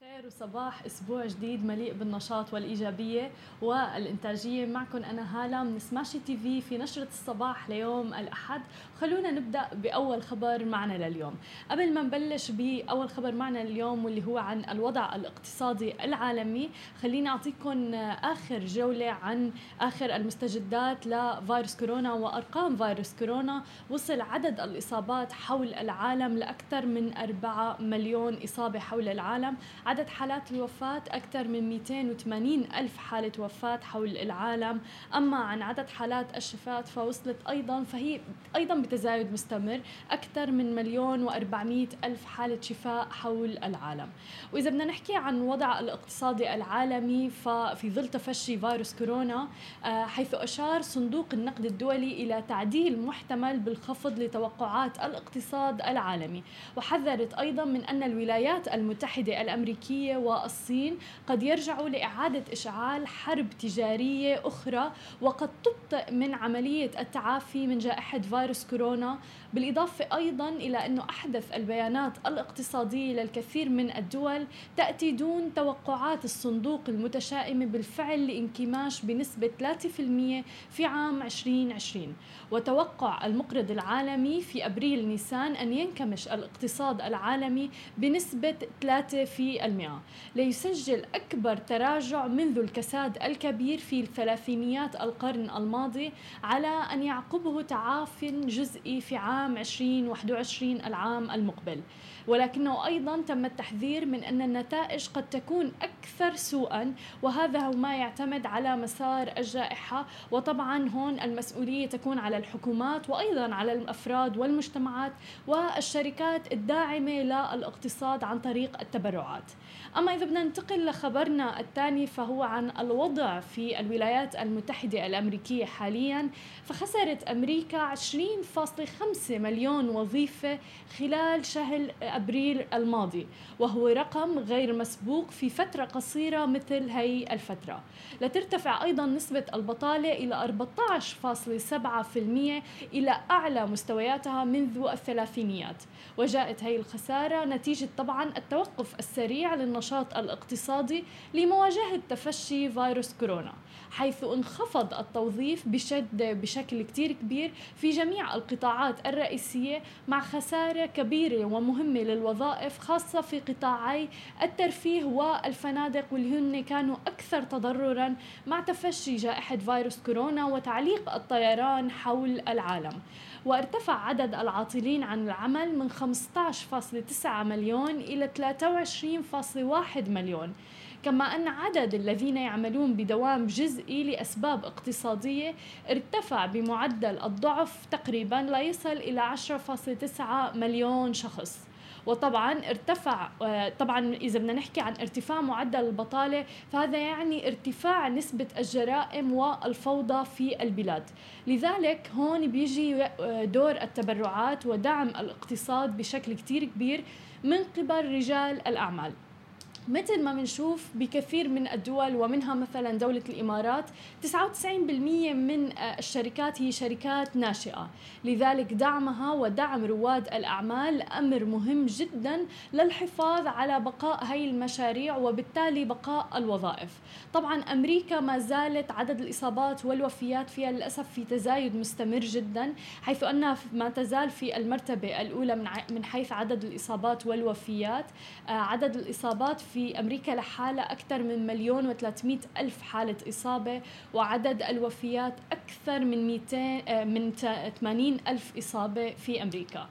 خير وصباح. أسبوع جديد مليء بالنشاط والإيجابية والإنتاجية. معكم أنا هالة من سماشي تي في في نشرة الصباح ليوم الأحد. خلونا نبدأ بأول خبر معنا لليوم. قبل ما نبلش بأول خبر معنا اليوم واللي هو عن الوضع الاقتصادي العالمي خليني اعطيكم آخر جولة عن آخر المستجدات لفيروس كورونا وأرقام فيروس كورونا. وصل عدد الإصابات حول العالم لأكثر من 4 مليون إصابة حول العالم. عدد حالات الوفاة أكثر من 280 ألف حالة وفاة حول العالم. أما عن عدد حالات الشفاء فوصلت أيضا فهي أيضا بتزايد مستمر أكثر من مليون و400 ألف حالة شفاء حول العالم. وإذا بدنا نحكي عن وضع الاقتصادي العالمي ففي ظل تفشي فيروس كورونا آه، حيث أشار صندوق النقد الدولي إلى تعديل محتمل بالخفض لتوقعات الاقتصاد العالمي. وحذرت أيضا من أن الولايات المتحدة الأمريكية الأمريكية والصين قد يرجعوا لإعادة إشعال حرب تجارية أخرى وقد تبطئ من عملية التعافي من جائحة فيروس كورونا. بالإضافة أيضا إلى أنه أحدث البيانات الاقتصادية للكثير من الدول تأتي دون توقعات الصندوق المتشائمة بالفعل لانكماش بنسبة 3% في عام 2020 وتوقع المقرض العالمي في أبريل نيسان أن ينكمش الاقتصاد العالمي بنسبة 3 في المئة. ليسجل أكبر تراجع منذ الكساد الكبير في الثلاثينيات القرن الماضي على أن يعقبه تعاف جزئي في عام 2021 العام المقبل. ولكنه أيضا تم التحذير من أن النتائج قد تكون أكثر سوءا وهذا هو ما يعتمد على مسار الجائحة. وطبعا هون المسؤولية تكون على الحكومات وأيضا على الأفراد والمجتمعات والشركات الداعمة للإقتصاد عن طريق التبرعات. أما إذا بدنا ننتقل لخبرنا الثاني فهو عن الوضع في الولايات المتحدة الأمريكية حاليا فخسرت أمريكا 20.5 مليون وظيفة خلال شهر أبريل الماضي وهو رقم غير مسبوق في فترة قصيرة مثل هي الفترة. لترتفع أيضا نسبة البطالة إلى 14.7% إلى أعلى مستوياتها منذ الثلاثينيات. وجاءت هي الخسارة نتيجة طبعا التوقف السريع للنشاط الاقتصادي لمواجهة تفشي فيروس كورونا حيث انخفض التوظيف بشد بشكل كتير كبير في جميع القطاعات الرئيسية مع خسارة كبيرة ومهمة للوظائف خاصة في قطاعي الترفيه والفنادق واللي هن كانوا أكثر تضررا مع تفشي جائحة فيروس كورونا وتعليق الطيران حول العالم. وارتفع عدد العاطلين عن العمل من 15.9 مليون إلى 23.1 مليون. كما أن عدد الذين يعملون بدوام جزئي لأسباب اقتصادية ارتفع بمعدل الضعف تقريبا لا يصل إلى 10.9 مليون شخص. وطبعا ارتفع طبعا إذا بدنا نحكي عن ارتفاع معدل البطالة فهذا يعني ارتفاع نسبة الجرائم والفوضى في البلاد. لذلك هون بيجي دور التبرعات ودعم الاقتصاد بشكل كتير كبير من قبل رجال الأعمال. مثل ما بنشوف بكثير من الدول ومنها مثلا دولة الإمارات 99% من الشركات هي شركات ناشئة. لذلك دعمها ودعم رواد الأعمال أمر مهم جدا للحفاظ على بقاء هاي المشاريع وبالتالي بقاء الوظائف. طبعا أمريكا ما زالت عدد الإصابات والوفيات فيها للأسف في تزايد مستمر جدا حيث أنها ما تزال في المرتبة الأولى من حيث عدد الإصابات والوفيات. آه، عدد الإصابات في أمريكا لحالها أكثر من مليون و300 ألف حالة إصابة وعدد الوفيات أكثر من 200 آه، من 80 ألف إصابة في أمريكا.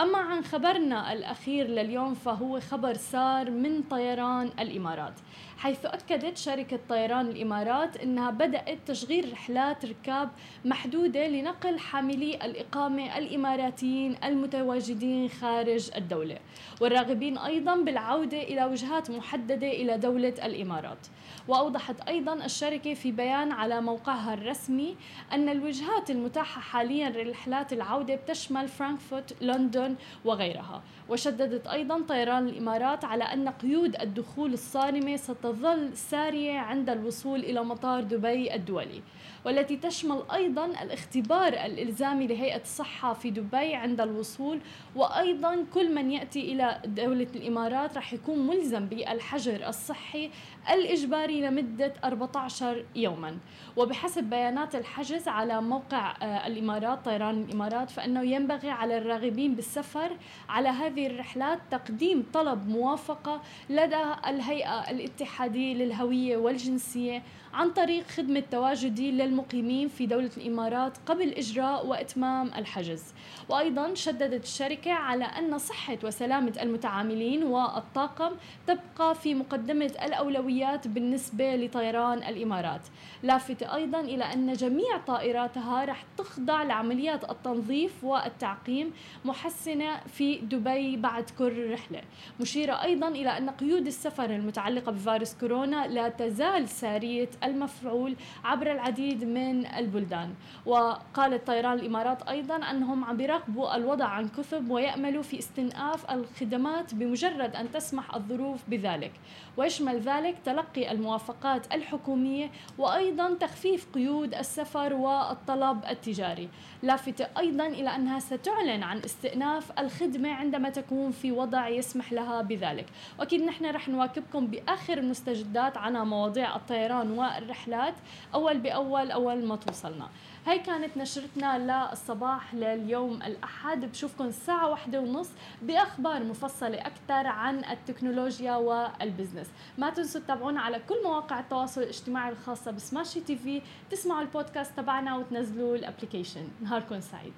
أما عن خبرنا الأخير لليوم فهو خبر سار من طيران الإمارات. حيث أكدت شركة طيران الإمارات أنها بدأت تشغيل رحلات ركاب محدودة لنقل حاملي الإقامة الإماراتيين المتواجدين خارج الدولة والراغبين أيضا بالعودة إلى وجهات محددة إلى دولة الإمارات. وأوضحت أيضا الشركة في بيان على موقعها الرسمي أن الوجهات المتاحة حاليا لرحلات العودة بتشمل فرانكفورت، لندن وغيرها. وشددت أيضا طيران الإمارات على أن قيود الدخول الصارمة ستظل سارية عند الوصول إلى مطار دبي الدولي والتي تشمل أيضا الاختبار الإلزامي لهيئة الصحة في دبي عند الوصول. وأيضا كل من يأتي إلى دولة الإمارات رح يكون ملزم بالحجر الصحي الإجباري لمدة 14 يوما. وبحسب بيانات الحجز على موقع آه، الإمارات طيران الإمارات فإنه ينبغي على الراغبين بالسفر على هذه الرحلات تقديم طلب موافقة لدى الهيئة الاتحادية للهوية والجنسية عن طريق خدمة تواجدي للمقيمين في دولة الإمارات قبل إجراء وإتمام الحجز. وأيضا شددت الشركة على أن صحة وسلامة المتعاملين والطاقم تبقى في مقدمة الأولويات بالنسبة لطيران الإمارات. لافتة أيضا إلى أن جميع طائراتها رح تخضع لعمليات التنظيف والتعقيم محسنة في دبي بعد كل رحلة. مشيرة أيضا إلى أن قيود السفر المتعلقة بفيروس كورونا لا تزال سارية المفعول عبر العديد من البلدان. وقالت طيران الإمارات أيضا أنهم عم بيراقبوا الوضع عن كثب ويأملوا في استئناف الخدمات بمجرد أن تسمح الظروف بذلك. ويشمل ذلك تلقي الموافقات الحكومية وأيضا تخفيف قيود السفر والطلب التجاري. لافتة أيضا إلى أنها ستعلن عن استئناف الخدمة عندما تكون في وضع يسمح لها بذلك. وأكيد نحن رح نواكبكم بآخر المستجدات عن مواضيع الطيران والرحلات. أول بأول أول ما توصلنا. هاي كانت نشرتنا للصباح لليوم الأحد. بشوفكم الساعة واحدة ونص بأخبار مفصلة أكثر عن التكنولوجيا وال business. ما تنسوا تتابعونا على كل مواقع التواصل الاجتماعي الخاصة بسماشي TV. تسمعوا البودكاست تبعنا وتنزلوا ال application. نهاركم سعيد.